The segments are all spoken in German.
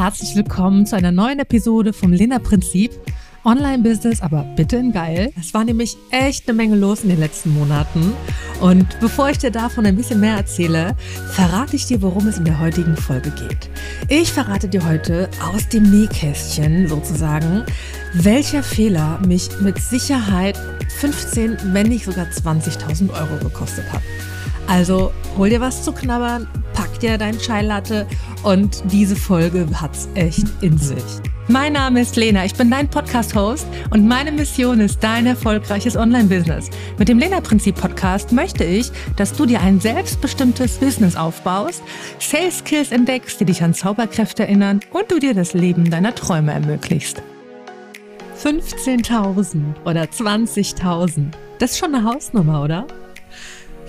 herzlich willkommen zu einer neuen Episode vom Lena Prinzip. Online-Business, aber bitte in geil. Es war nämlich echt eine Menge los in den letzten Monaten. Und bevor ich dir davon ein bisschen mehr erzähle, verrate ich dir, worum es in der heutigen Folge geht. Ich verrate dir heute aus dem Nähkästchen sozusagen, welcher Fehler mich mit Sicherheit 15, wenn nicht sogar 20.000 Euro gekostet hat. Also hol dir was zu knabbern, dir dein Chai Latte und diese Folge hat's echt in sich. Mein Name ist Lena, ich bin dein Podcast-Host und meine Mission ist dein erfolgreiches Online-Business. Mit dem Lena-Prinzip-Podcast möchte ich, dass du dir ein selbstbestimmtes Business aufbaust, Sales-Skills entdeckst, die dich an Zauberkräfte erinnern und du dir das Leben deiner Träume ermöglicht. 15.000 oder 20.000, das ist schon eine Hausnummer, oder?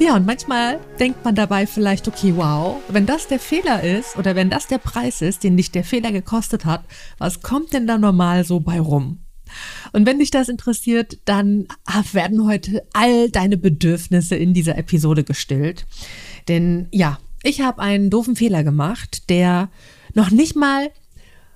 Ja, und manchmal denkt man dabei vielleicht, okay, wow, wenn das der Fehler ist oder wenn das der Preis ist, den dich der Fehler gekostet hat, was kommt denn da normal so bei rum? Und wenn dich das interessiert, dann werden heute all deine Bedürfnisse in dieser Episode gestillt. Denn ja, ich habe einen doofen Fehler gemacht, der noch nicht mal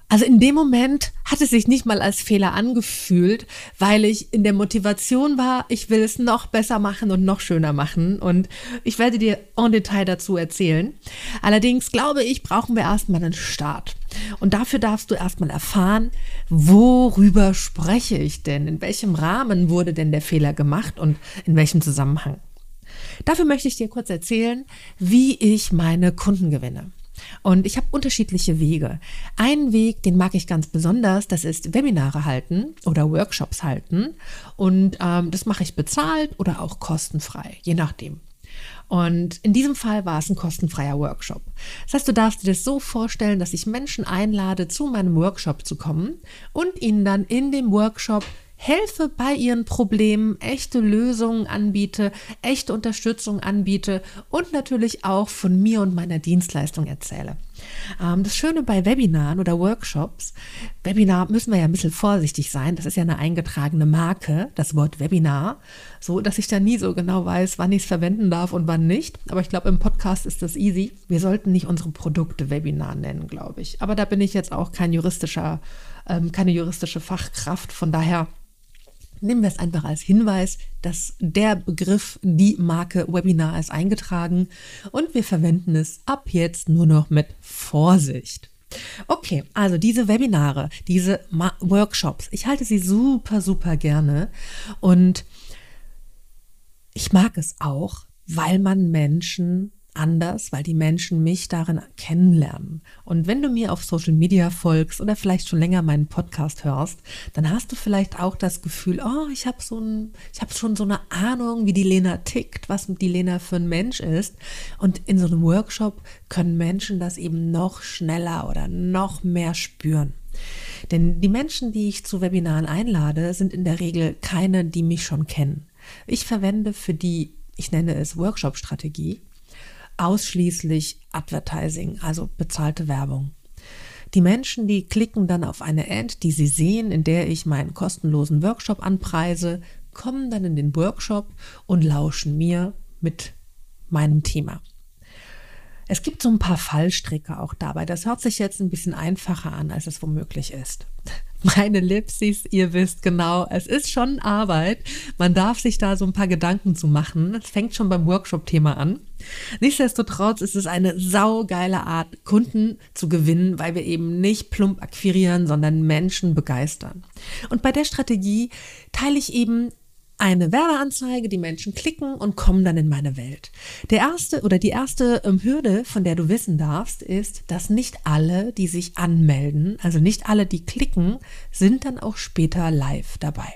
also in dem Moment hat es sich nicht mal als Fehler angefühlt, weil ich in der Motivation war, ich will es noch besser machen und noch schöner machen. Und ich werde dir en Detail dazu erzählen. Allerdings glaube ich, brauchen wir erstmal einen Start. Und dafür darfst du erstmal erfahren, worüber spreche ich denn? In welchem Rahmen wurde denn der Fehler gemacht und in welchem Zusammenhang? Dafür möchte ich dir kurz erzählen, wie ich meine Kunden gewinne. Und ich habe unterschiedliche Wege. Einen Weg, den mag ich ganz besonders, das ist Webinare halten oder Workshops halten. Und ähm, das mache ich bezahlt oder auch kostenfrei, je nachdem. Und in diesem Fall war es ein kostenfreier Workshop. Das heißt, du darfst dir das so vorstellen, dass ich Menschen einlade, zu meinem Workshop zu kommen und ihnen dann in dem Workshop helfe bei ihren Problemen, echte Lösungen anbiete, echte Unterstützung anbiete und natürlich auch von mir und meiner Dienstleistung erzähle. Ähm, das Schöne bei Webinaren oder Workshops, Webinar müssen wir ja ein bisschen vorsichtig sein, das ist ja eine eingetragene Marke, das Wort Webinar, so dass ich da nie so genau weiß, wann ich es verwenden darf und wann nicht. Aber ich glaube, im Podcast ist das easy. Wir sollten nicht unsere Produkte Webinar nennen, glaube ich. Aber da bin ich jetzt auch kein juristischer, ähm, keine juristische Fachkraft, von daher nehmen wir es einfach als Hinweis, dass der Begriff, die Marke Webinar ist eingetragen und wir verwenden es ab jetzt nur noch mit Vorsicht. Okay, also diese Webinare, diese Workshops, ich halte sie super, super gerne und ich mag es auch, weil man Menschen anders, weil die Menschen mich darin kennenlernen. Und wenn du mir auf Social Media folgst oder vielleicht schon länger meinen Podcast hörst, dann hast du vielleicht auch das Gefühl, oh, ich habe so ein, ich habe schon so eine Ahnung, wie die Lena tickt, was die Lena für ein Mensch ist. Und in so einem Workshop können Menschen das eben noch schneller oder noch mehr spüren. Denn die Menschen, die ich zu Webinaren einlade, sind in der Regel keine, die mich schon kennen. Ich verwende für die, ich nenne es Workshop-Strategie, ausschließlich Advertising, also bezahlte Werbung. Die Menschen, die klicken dann auf eine Ad, die sie sehen, in der ich meinen kostenlosen Workshop anpreise, kommen dann in den Workshop und lauschen mir mit meinem Thema. Es gibt so ein paar Fallstricke auch dabei. Das hört sich jetzt ein bisschen einfacher an, als es womöglich ist meine Lipsis, ihr wisst genau, es ist schon Arbeit. Man darf sich da so ein paar Gedanken zu machen. Es fängt schon beim Workshop-Thema an. Nichtsdestotrotz ist es eine saugeile Art, Kunden zu gewinnen, weil wir eben nicht plump akquirieren, sondern Menschen begeistern. Und bei der Strategie teile ich eben eine Werbeanzeige, die Menschen klicken und kommen dann in meine Welt. Der erste oder die erste ähm, Hürde, von der du wissen darfst, ist, dass nicht alle, die sich anmelden, also nicht alle, die klicken, sind dann auch später live dabei.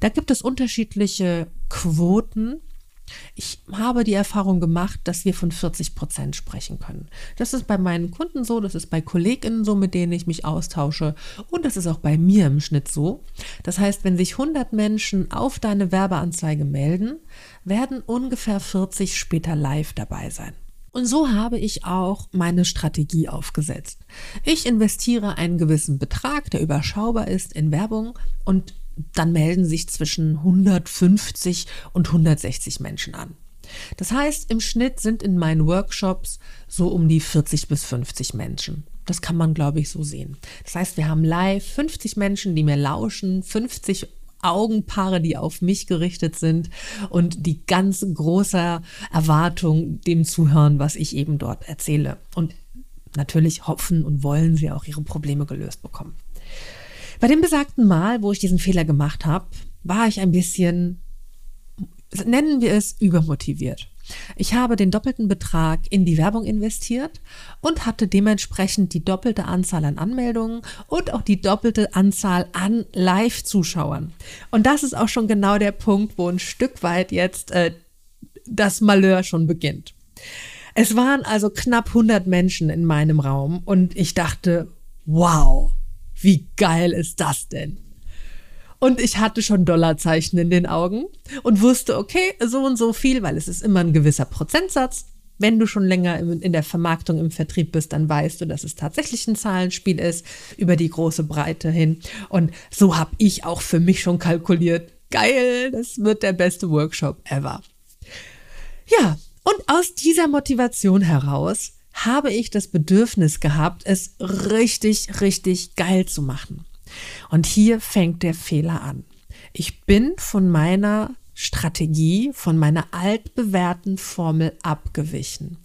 Da gibt es unterschiedliche Quoten ich habe die Erfahrung gemacht, dass wir von 40 Prozent sprechen können. Das ist bei meinen Kunden so, das ist bei Kolleginnen so, mit denen ich mich austausche und das ist auch bei mir im Schnitt so. Das heißt, wenn sich 100 Menschen auf deine Werbeanzeige melden, werden ungefähr 40 später live dabei sein. Und so habe ich auch meine Strategie aufgesetzt. Ich investiere einen gewissen Betrag, der überschaubar ist, in Werbung und dann melden sich zwischen 150 und 160 Menschen an. Das heißt, im Schnitt sind in meinen Workshops so um die 40 bis 50 Menschen. das kann man, glaube ich, so sehen. Das heißt, wir haben live 50 Menschen, die mir lauschen, 50 Augenpaare, die auf mich gerichtet sind und die ganz große Erwartung dem zuhören, was ich eben dort erzähle. Und natürlich hoffen und wollen sie auch ihre Probleme gelöst bekommen. Bei dem besagten Mal, wo ich diesen Fehler gemacht habe, war ich ein bisschen, nennen wir es, übermotiviert. Ich habe den doppelten Betrag in die Werbung investiert und hatte dementsprechend die doppelte Anzahl an Anmeldungen und auch die doppelte Anzahl an Live-Zuschauern. Und das ist auch schon genau der Punkt, wo ein Stück weit jetzt äh, das Malheur schon beginnt. Es waren also knapp 100 Menschen in meinem Raum und ich dachte, wow, wie geil ist das denn? Und ich hatte schon Dollarzeichen in den Augen und wusste, okay, so und so viel, weil es ist immer ein gewisser Prozentsatz. Wenn du schon länger in der Vermarktung im Vertrieb bist, dann weißt du, dass es tatsächlich ein Zahlenspiel ist über die große Breite hin. Und so habe ich auch für mich schon kalkuliert. Geil, das wird der beste Workshop ever. Ja, und aus dieser Motivation heraus habe ich das Bedürfnis gehabt, es richtig, richtig geil zu machen. Und hier fängt der Fehler an. Ich bin von meiner Strategie, von meiner altbewährten Formel abgewichen.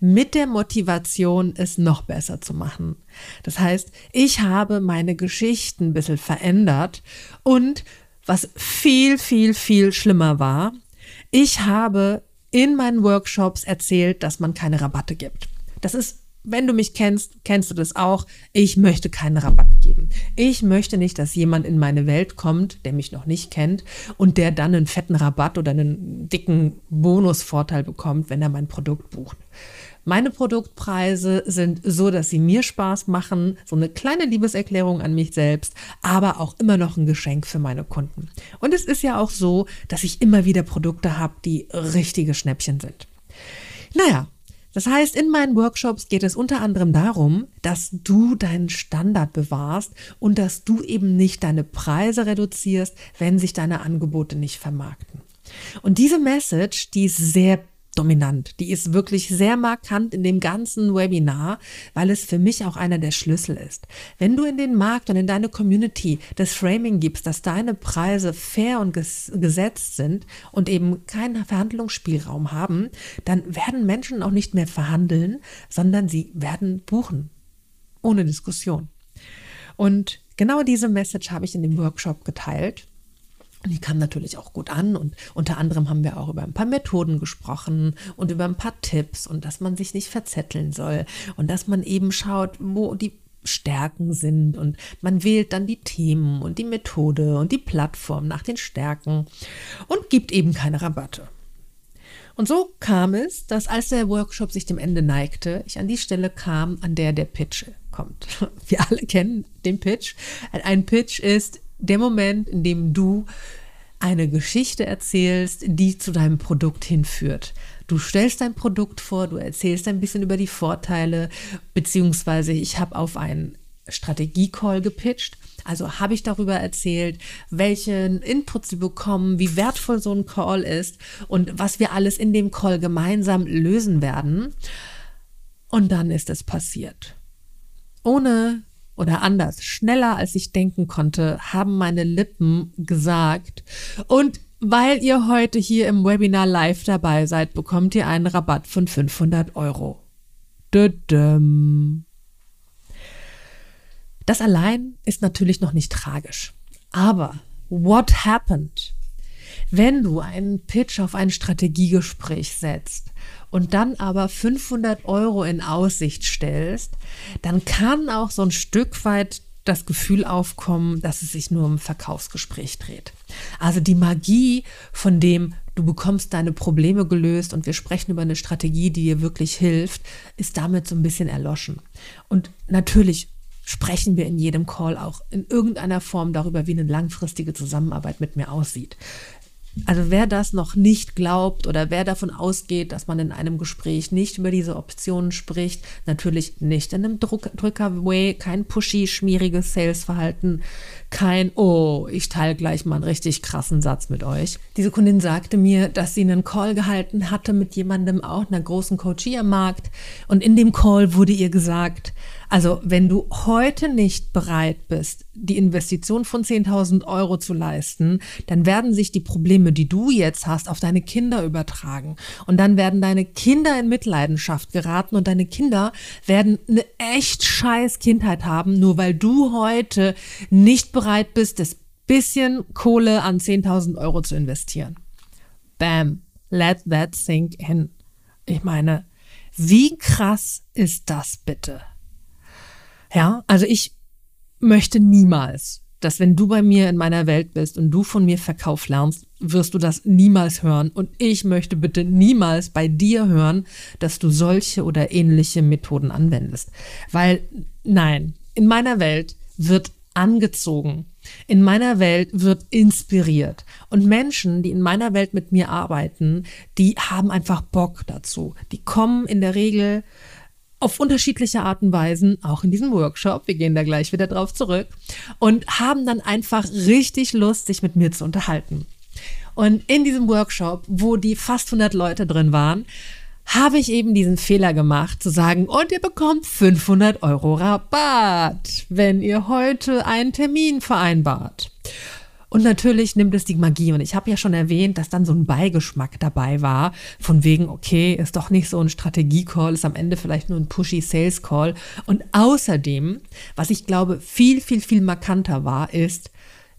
Mit der Motivation, es noch besser zu machen. Das heißt, ich habe meine Geschichten ein bisschen verändert und was viel, viel, viel schlimmer war, ich habe in meinen Workshops erzählt, dass man keine Rabatte gibt. Das ist wenn du mich kennst, kennst du das auch. Ich möchte keinen Rabatt geben. Ich möchte nicht, dass jemand in meine Welt kommt, der mich noch nicht kennt und der dann einen fetten Rabatt oder einen dicken Bonusvorteil bekommt, wenn er mein Produkt bucht. Meine Produktpreise sind so, dass sie mir Spaß machen, so eine kleine Liebeserklärung an mich selbst, aber auch immer noch ein Geschenk für meine Kunden. Und es ist ja auch so, dass ich immer wieder Produkte habe, die richtige Schnäppchen sind. Naja, das heißt, in meinen Workshops geht es unter anderem darum, dass du deinen Standard bewahrst und dass du eben nicht deine Preise reduzierst, wenn sich deine Angebote nicht vermarkten. Und diese Message, die ist sehr dominant. Die ist wirklich sehr markant in dem ganzen Webinar, weil es für mich auch einer der Schlüssel ist. Wenn du in den Markt und in deine Community das Framing gibst, dass deine Preise fair und ges gesetzt sind und eben keinen Verhandlungsspielraum haben, dann werden Menschen auch nicht mehr verhandeln, sondern sie werden buchen. Ohne Diskussion. Und genau diese Message habe ich in dem Workshop geteilt. Und die kam natürlich auch gut an und unter anderem haben wir auch über ein paar Methoden gesprochen und über ein paar Tipps und dass man sich nicht verzetteln soll und dass man eben schaut, wo die Stärken sind und man wählt dann die Themen und die Methode und die Plattform nach den Stärken und gibt eben keine Rabatte. Und so kam es, dass als der Workshop sich dem Ende neigte, ich an die Stelle kam, an der der Pitch kommt. Wir alle kennen den Pitch. Ein Pitch ist der Moment, in dem du eine Geschichte erzählst, die zu deinem Produkt hinführt. Du stellst dein Produkt vor, du erzählst ein bisschen über die Vorteile, beziehungsweise ich habe auf einen Strategie-Call gepitcht. Also habe ich darüber erzählt, welchen Input sie bekommen, wie wertvoll so ein Call ist und was wir alles in dem Call gemeinsam lösen werden. Und dann ist es passiert. Ohne oder anders, schneller als ich denken konnte, haben meine Lippen gesagt. Und weil ihr heute hier im Webinar live dabei seid, bekommt ihr einen Rabatt von 500 Euro. Das allein ist natürlich noch nicht tragisch. Aber what happened? Wenn du einen Pitch auf ein Strategiegespräch setzt und dann aber 500 Euro in Aussicht stellst, dann kann auch so ein Stück weit das Gefühl aufkommen, dass es sich nur um Verkaufsgespräch dreht. Also die Magie von dem, du bekommst deine Probleme gelöst und wir sprechen über eine Strategie, die dir wirklich hilft, ist damit so ein bisschen erloschen. Und natürlich sprechen wir in jedem Call auch in irgendeiner Form darüber, wie eine langfristige Zusammenarbeit mit mir aussieht. Also wer das noch nicht glaubt oder wer davon ausgeht, dass man in einem Gespräch nicht über diese Optionen spricht, natürlich nicht in einem Drücker-Way, kein pushy, schmieriges Sales-Verhalten, kein, oh, ich teile gleich mal einen richtig krassen Satz mit euch. Diese Kundin sagte mir, dass sie einen Call gehalten hatte mit jemandem, auch einer großen Coachie am Markt. Und in dem Call wurde ihr gesagt, Also wenn du heute nicht bereit bist, die Investition von 10.000 Euro zu leisten, dann werden sich die Probleme, die du jetzt hast, auf deine Kinder übertragen. Und dann werden deine Kinder in Mitleidenschaft geraten und deine Kinder werden eine echt scheiß Kindheit haben, nur weil du heute nicht bereit bist, das bisschen Kohle an 10.000 Euro zu investieren. Bam. Let that sink in. Ich meine, wie krass ist das bitte? Ja, also ich möchte niemals, dass wenn du bei mir in meiner Welt bist und du von mir Verkauf lernst, wirst du das niemals hören. Und ich möchte bitte niemals bei dir hören, dass du solche oder ähnliche Methoden anwendest. Weil, nein, in meiner Welt wird angezogen. In meiner Welt wird inspiriert. Und Menschen, die in meiner Welt mit mir arbeiten, die haben einfach Bock dazu. Die kommen in der Regel auf unterschiedliche Art und Weisen, auch in diesem Workshop, wir gehen da gleich wieder drauf zurück, und haben dann einfach richtig Lust, sich mit mir zu unterhalten. Und in diesem Workshop, wo die fast 100 Leute drin waren, habe ich eben diesen Fehler gemacht, zu sagen, und ihr bekommt 500 Euro Rabatt, wenn ihr heute einen Termin vereinbart. Und natürlich nimmt es die Magie. Und ich habe ja schon erwähnt, dass dann so ein Beigeschmack dabei war, von wegen, okay, ist doch nicht so ein Strategie-Call, ist am Ende vielleicht nur ein pushy Sales-Call. Und außerdem, was ich glaube viel, viel, viel markanter war, ist,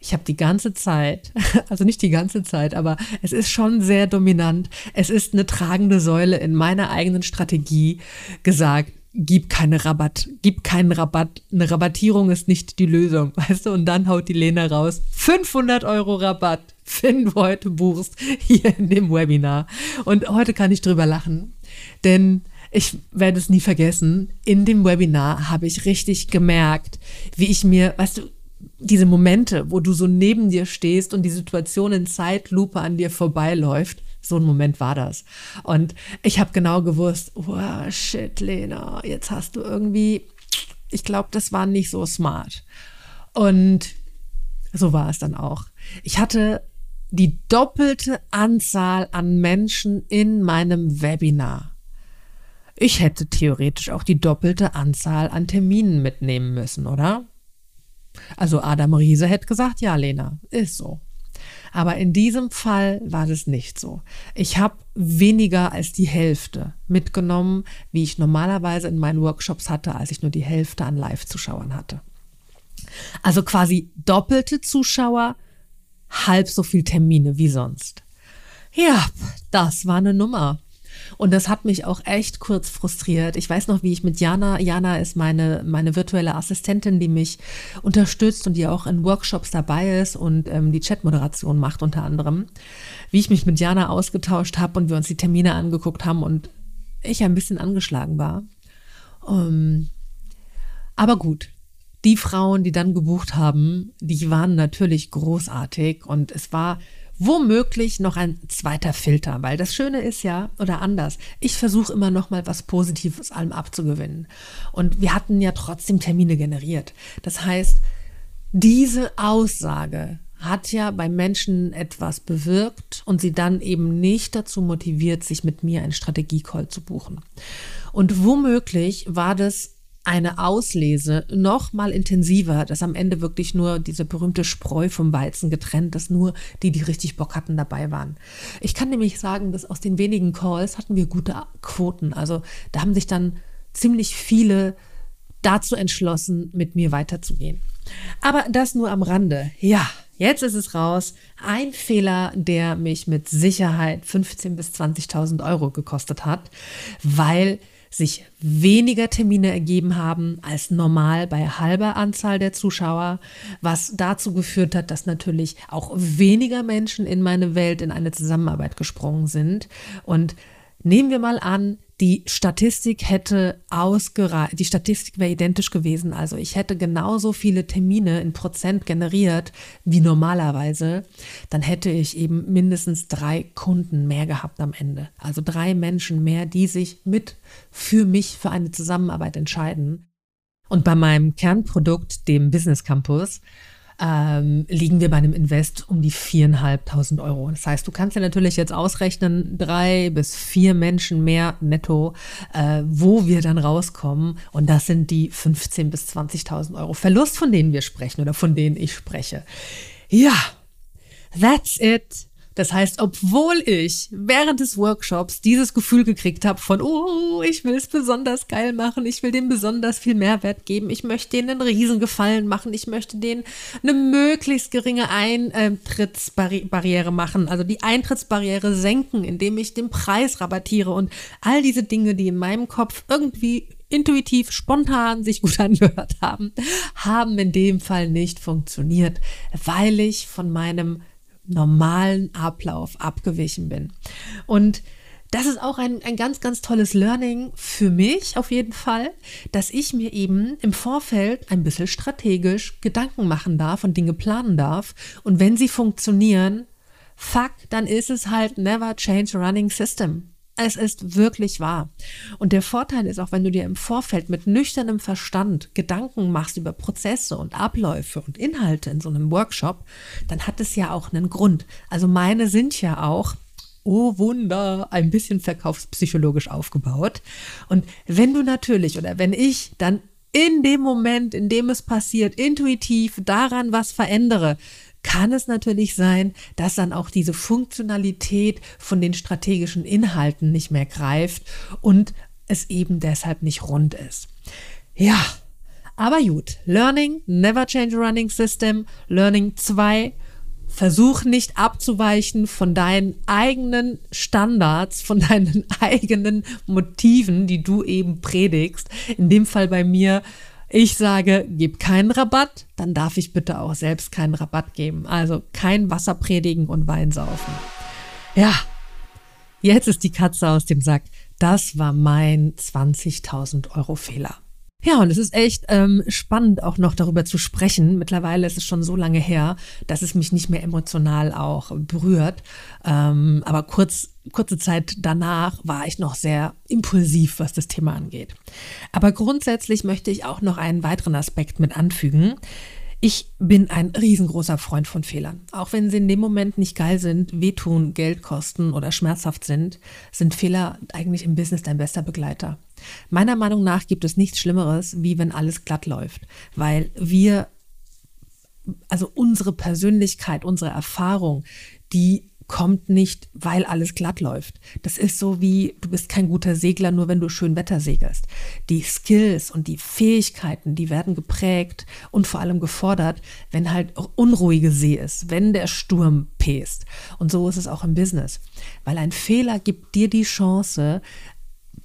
ich habe die ganze Zeit, also nicht die ganze Zeit, aber es ist schon sehr dominant. Es ist eine tragende Säule in meiner eigenen Strategie gesagt, gib keine Rabatt, gib keinen Rabatt. Eine Rabattierung ist nicht die Lösung, weißt du? Und dann haut die Lena raus, 500 Euro Rabatt, wenn du heute buchst, hier in dem Webinar. Und heute kann ich drüber lachen, denn ich werde es nie vergessen. In dem Webinar habe ich richtig gemerkt, wie ich mir, weißt du, diese Momente, wo du so neben dir stehst und die Situation in Zeitlupe an dir vorbeiläuft, so ein Moment war das. Und ich habe genau gewusst, wow, shit, Lena, jetzt hast du irgendwie, ich glaube, das war nicht so smart. Und so war es dann auch. Ich hatte die doppelte Anzahl an Menschen in meinem Webinar. Ich hätte theoretisch auch die doppelte Anzahl an Terminen mitnehmen müssen, oder? Also Adam Riese hätte gesagt, ja, Lena, ist so. Aber in diesem Fall war das nicht so. Ich habe weniger als die Hälfte mitgenommen, wie ich normalerweise in meinen Workshops hatte, als ich nur die Hälfte an Live-Zuschauern hatte. Also quasi doppelte Zuschauer, halb so viel Termine wie sonst. Ja, das war eine Nummer. Und das hat mich auch echt kurz frustriert. Ich weiß noch, wie ich mit Jana, Jana ist meine, meine virtuelle Assistentin, die mich unterstützt und die auch in Workshops dabei ist und ähm, die Chatmoderation macht unter anderem, wie ich mich mit Jana ausgetauscht habe und wir uns die Termine angeguckt haben und ich ein bisschen angeschlagen war. Um, ähm, aber gut, die Frauen, die dann gebucht haben, die waren natürlich großartig und es war womöglich noch ein zweiter Filter, weil das Schöne ist ja, oder anders, ich versuche immer noch mal was Positives allem abzugewinnen. Und wir hatten ja trotzdem Termine generiert. Das heißt, diese Aussage hat ja bei Menschen etwas bewirkt und sie dann eben nicht dazu motiviert, sich mit mir einen Strategie-Call zu buchen. Und womöglich war das eine Auslese noch mal intensiver, dass am Ende wirklich nur diese berühmte Spreu vom Weizen getrennt, dass nur die, die richtig Bock hatten, dabei waren. Ich kann nämlich sagen, dass aus den wenigen Calls hatten wir gute Quoten. Also da haben sich dann ziemlich viele dazu entschlossen, mit mir weiterzugehen. Aber das nur am Rande. Ja, jetzt ist es raus. Ein Fehler, der mich mit Sicherheit 15.000 bis 20.000 Euro gekostet hat, weil sich weniger Termine ergeben haben als normal bei halber Anzahl der Zuschauer, was dazu geführt hat, dass natürlich auch weniger Menschen in meine Welt in eine Zusammenarbeit gesprungen sind. Und nehmen wir mal an, die Statistik hätte ausgereicht, die Statistik wäre identisch gewesen. Also ich hätte genauso viele Termine in Prozent generiert wie normalerweise. Dann hätte ich eben mindestens drei Kunden mehr gehabt am Ende. Also drei Menschen mehr, die sich mit für mich für eine Zusammenarbeit entscheiden. Und bei meinem Kernprodukt, dem Business Campus, ähm, liegen wir bei einem Invest um die 4.500 Euro. Das heißt, du kannst ja natürlich jetzt ausrechnen, drei bis vier Menschen mehr netto, äh, wo wir dann rauskommen. Und das sind die 15.000 bis 20.000 Euro Verlust, von denen wir sprechen oder von denen ich spreche. Ja, that's it. Das heißt, obwohl ich während des Workshops dieses Gefühl gekriegt habe von, oh, ich will es besonders geil machen, ich will dem besonders viel Mehrwert geben, ich möchte denen einen Riesengefallen machen, ich möchte denen eine möglichst geringe Eintrittsbarriere machen, also die Eintrittsbarriere senken, indem ich den Preis rabattiere und all diese Dinge, die in meinem Kopf irgendwie intuitiv, spontan sich gut angehört haben, haben in dem Fall nicht funktioniert, weil ich von meinem normalen Ablauf abgewichen bin. Und das ist auch ein, ein ganz, ganz tolles Learning für mich auf jeden Fall, dass ich mir eben im Vorfeld ein bisschen strategisch Gedanken machen darf und Dinge planen darf. Und wenn sie funktionieren, fuck, dann ist es halt never change running system. Es ist wirklich wahr. Und der Vorteil ist auch, wenn du dir im Vorfeld mit nüchternem Verstand Gedanken machst über Prozesse und Abläufe und Inhalte in so einem Workshop, dann hat es ja auch einen Grund. Also meine sind ja auch oh Wunder, ein bisschen verkaufspsychologisch aufgebaut. Und wenn du natürlich oder wenn ich dann in dem Moment, in dem es passiert, intuitiv daran was verändere, kann es natürlich sein, dass dann auch diese Funktionalität von den strategischen Inhalten nicht mehr greift und es eben deshalb nicht rund ist. Ja, aber gut. Learning, never change running system. Learning 2, versuch nicht abzuweichen von deinen eigenen Standards, von deinen eigenen Motiven, die du eben predigst. In dem Fall bei mir ich sage, gib keinen Rabatt, dann darf ich bitte auch selbst keinen Rabatt geben. Also kein Wasser predigen und Wein saufen. Ja, jetzt ist die Katze aus dem Sack. Das war mein 20.000 Euro Fehler. Ja, und es ist echt ähm, spannend, auch noch darüber zu sprechen. Mittlerweile ist es schon so lange her, dass es mich nicht mehr emotional auch berührt. Ähm, aber kurz, kurze Zeit danach war ich noch sehr impulsiv, was das Thema angeht. Aber grundsätzlich möchte ich auch noch einen weiteren Aspekt mit anfügen. Ich bin ein riesengroßer Freund von Fehlern. Auch wenn sie in dem Moment nicht geil sind, wehtun, Geld kosten oder schmerzhaft sind, sind Fehler eigentlich im Business dein bester Begleiter. Meiner Meinung nach gibt es nichts Schlimmeres, wie wenn alles glatt läuft, weil wir, also unsere Persönlichkeit, unsere Erfahrung, die kommt nicht, weil alles glatt läuft. Das ist so wie, du bist kein guter Segler, nur wenn du schön Wetter segelst. Die Skills und die Fähigkeiten, die werden geprägt und vor allem gefordert, wenn halt unruhige See ist, wenn der Sturm pest. Und so ist es auch im Business. Weil ein Fehler gibt dir die Chance,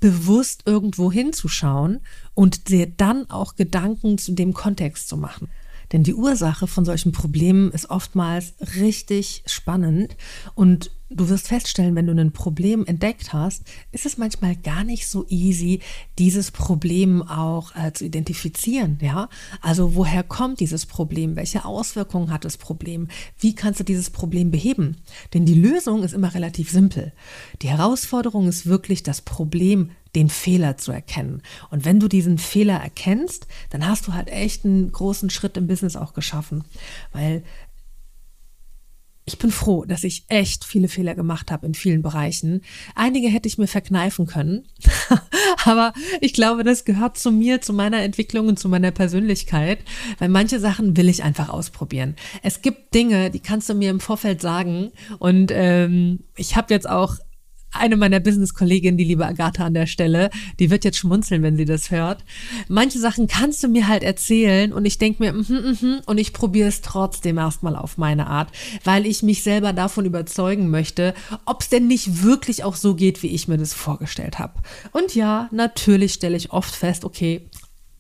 bewusst irgendwo hinzuschauen und dir dann auch Gedanken zu dem Kontext zu machen. Denn die Ursache von solchen Problemen ist oftmals richtig spannend. Und du wirst feststellen, wenn du ein Problem entdeckt hast, ist es manchmal gar nicht so easy, dieses Problem auch äh, zu identifizieren. Ja, also woher kommt dieses Problem? Welche Auswirkungen hat das Problem? Wie kannst du dieses Problem beheben? Denn die Lösung ist immer relativ simpel. Die Herausforderung ist wirklich das Problem den Fehler zu erkennen. Und wenn du diesen Fehler erkennst, dann hast du halt echt einen großen Schritt im Business auch geschaffen. Weil ich bin froh, dass ich echt viele Fehler gemacht habe in vielen Bereichen. Einige hätte ich mir verkneifen können, aber ich glaube, das gehört zu mir, zu meiner Entwicklung und zu meiner Persönlichkeit, weil manche Sachen will ich einfach ausprobieren. Es gibt Dinge, die kannst du mir im Vorfeld sagen und ähm, ich habe jetzt auch eine meiner Business-Kolleginnen, die liebe Agatha an der Stelle, die wird jetzt schmunzeln, wenn sie das hört. Manche Sachen kannst du mir halt erzählen und ich denke mir, mm -hmm, mm und ich probiere es trotzdem erstmal auf meine Art, weil ich mich selber davon überzeugen möchte, ob es denn nicht wirklich auch so geht, wie ich mir das vorgestellt habe. Und ja, natürlich stelle ich oft fest, okay,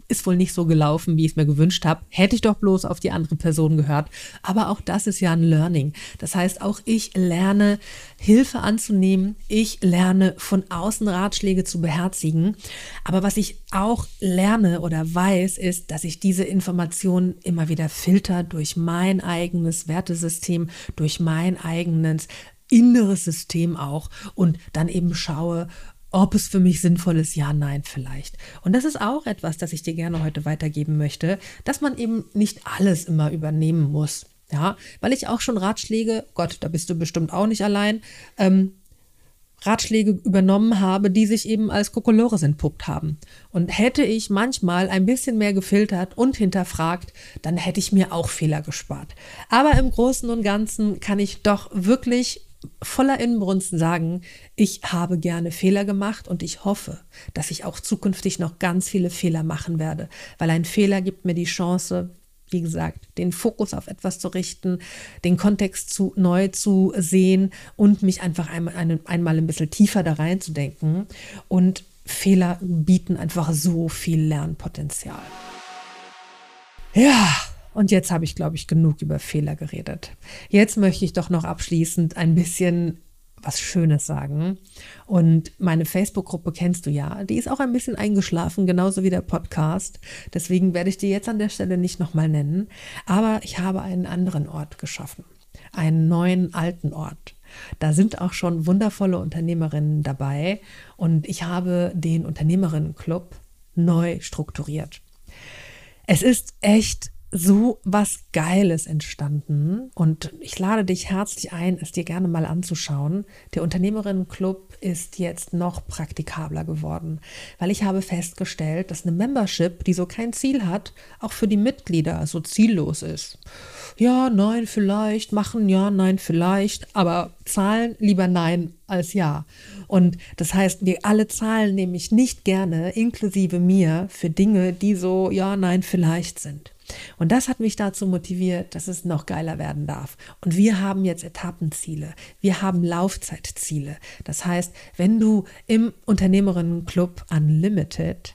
ist wohl nicht so gelaufen, wie ich es mir gewünscht habe. Hätte ich doch bloß auf die andere Person gehört. Aber auch das ist ja ein Learning. Das heißt, auch ich lerne Hilfe anzunehmen. Ich lerne von außen Ratschläge zu beherzigen. Aber was ich auch lerne oder weiß, ist, dass ich diese Informationen immer wieder filter durch mein eigenes Wertesystem, durch mein eigenes inneres System auch und dann eben schaue, ob es für mich sinnvoll ist, ja, nein, vielleicht. Und das ist auch etwas, das ich dir gerne heute weitergeben möchte, dass man eben nicht alles immer übernehmen muss. Ja, weil ich auch schon Ratschläge, Gott, da bist du bestimmt auch nicht allein, ähm, Ratschläge übernommen habe, die sich eben als Kokolores entpuppt haben. Und hätte ich manchmal ein bisschen mehr gefiltert und hinterfragt, dann hätte ich mir auch Fehler gespart. Aber im Großen und Ganzen kann ich doch wirklich voller Inbrunst sagen, ich habe gerne Fehler gemacht und ich hoffe, dass ich auch zukünftig noch ganz viele Fehler machen werde, weil ein Fehler gibt mir die Chance, wie gesagt, den Fokus auf etwas zu richten, den Kontext zu, neu zu sehen und mich einfach einmal, ein, einmal ein bisschen tiefer da reinzudenken. Und Fehler bieten einfach so viel Lernpotenzial. Ja, und jetzt habe ich, glaube ich, genug über Fehler geredet. Jetzt möchte ich doch noch abschließend ein bisschen was Schönes sagen. Und meine Facebook-Gruppe kennst du ja, die ist auch ein bisschen eingeschlafen, genauso wie der Podcast. Deswegen werde ich die jetzt an der Stelle nicht nochmal nennen. Aber ich habe einen anderen Ort geschaffen, einen neuen alten Ort. Da sind auch schon wundervolle Unternehmerinnen dabei und ich habe den Unternehmerinnenclub neu strukturiert. Es ist echt so was Geiles entstanden und ich lade dich herzlich ein, es dir gerne mal anzuschauen. Der Unternehmerinnenclub ist jetzt noch praktikabler geworden, weil ich habe festgestellt, dass eine Membership, die so kein Ziel hat, auch für die Mitglieder so ziellos ist. Ja, nein, vielleicht, machen, ja, nein, vielleicht, aber zahlen lieber nein als ja. Und das heißt, wir alle zahlen nämlich nicht gerne, inklusive mir, für Dinge, die so, ja, nein, vielleicht sind. Und das hat mich dazu motiviert, dass es noch geiler werden darf. Und wir haben jetzt Etappenziele. Wir haben Laufzeitziele. Das heißt, wenn du im Unternehmerinnenclub Unlimited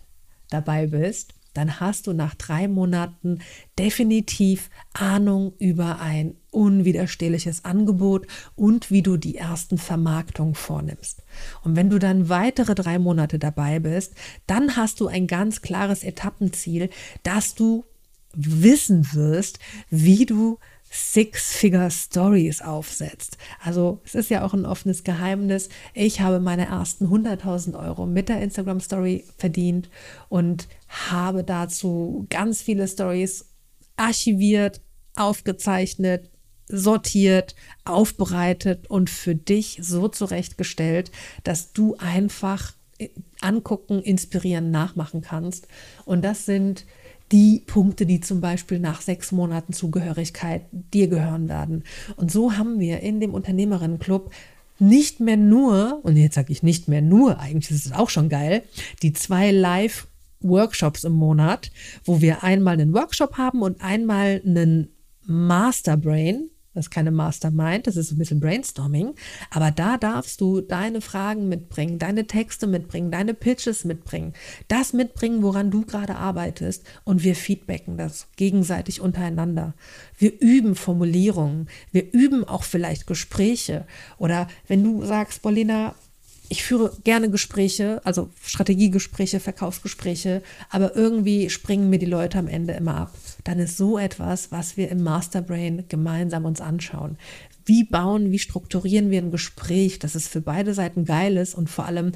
dabei bist, dann hast du nach drei Monaten definitiv Ahnung über ein unwiderstehliches Angebot und wie du die ersten Vermarktungen vornimmst. Und wenn du dann weitere drei Monate dabei bist, dann hast du ein ganz klares Etappenziel, dass du wissen wirst, wie du Six-Figure-Stories aufsetzt. Also es ist ja auch ein offenes Geheimnis. Ich habe meine ersten 100.000 Euro mit der Instagram-Story verdient und habe dazu ganz viele Stories archiviert, aufgezeichnet, sortiert, aufbereitet und für dich so zurechtgestellt, dass du einfach angucken, inspirieren, nachmachen kannst. Und das sind die Punkte, die zum Beispiel nach sechs Monaten Zugehörigkeit dir gehören werden. Und so haben wir in dem Unternehmerinnenclub nicht mehr nur, und jetzt sage ich nicht mehr nur, eigentlich ist es auch schon geil, die zwei Live-Workshops im Monat, wo wir einmal einen Workshop haben und einmal einen Masterbrain, das ist keine Mastermind, das ist ein bisschen Brainstorming. Aber da darfst du deine Fragen mitbringen, deine Texte mitbringen, deine Pitches mitbringen, das mitbringen, woran du gerade arbeitest. Und wir feedbacken das gegenseitig untereinander. Wir üben Formulierungen. Wir üben auch vielleicht Gespräche. Oder wenn du sagst, Bolina, ich führe gerne Gespräche, also Strategiegespräche, Verkaufsgespräche, aber irgendwie springen mir die Leute am Ende immer ab. Dann ist so etwas, was wir im Masterbrain gemeinsam uns anschauen. Wie bauen, wie strukturieren wir ein Gespräch, dass es für beide Seiten geil ist und vor allem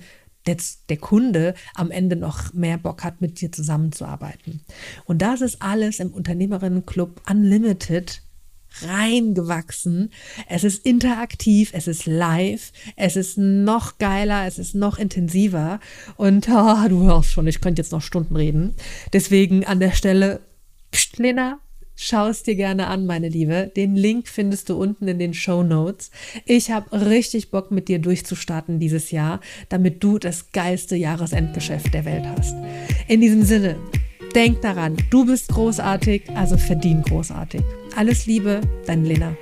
der, der Kunde am Ende noch mehr Bock hat, mit dir zusammenzuarbeiten. Und das ist alles im Unternehmerinnenclub Unlimited reingewachsen. Es ist interaktiv, es ist live, es ist noch geiler, es ist noch intensiver. Und oh, du hörst schon, ich könnte jetzt noch Stunden reden. Deswegen an der Stelle, Psst, Lena, Schau es dir gerne an, meine Liebe. Den Link findest du unten in den Show Notes. Ich habe richtig Bock, mit dir durchzustarten dieses Jahr, damit du das geilste Jahresendgeschäft der Welt hast. In diesem Sinne, Denk daran, du bist großartig, also verdien großartig. Alles Liebe, dein Lena.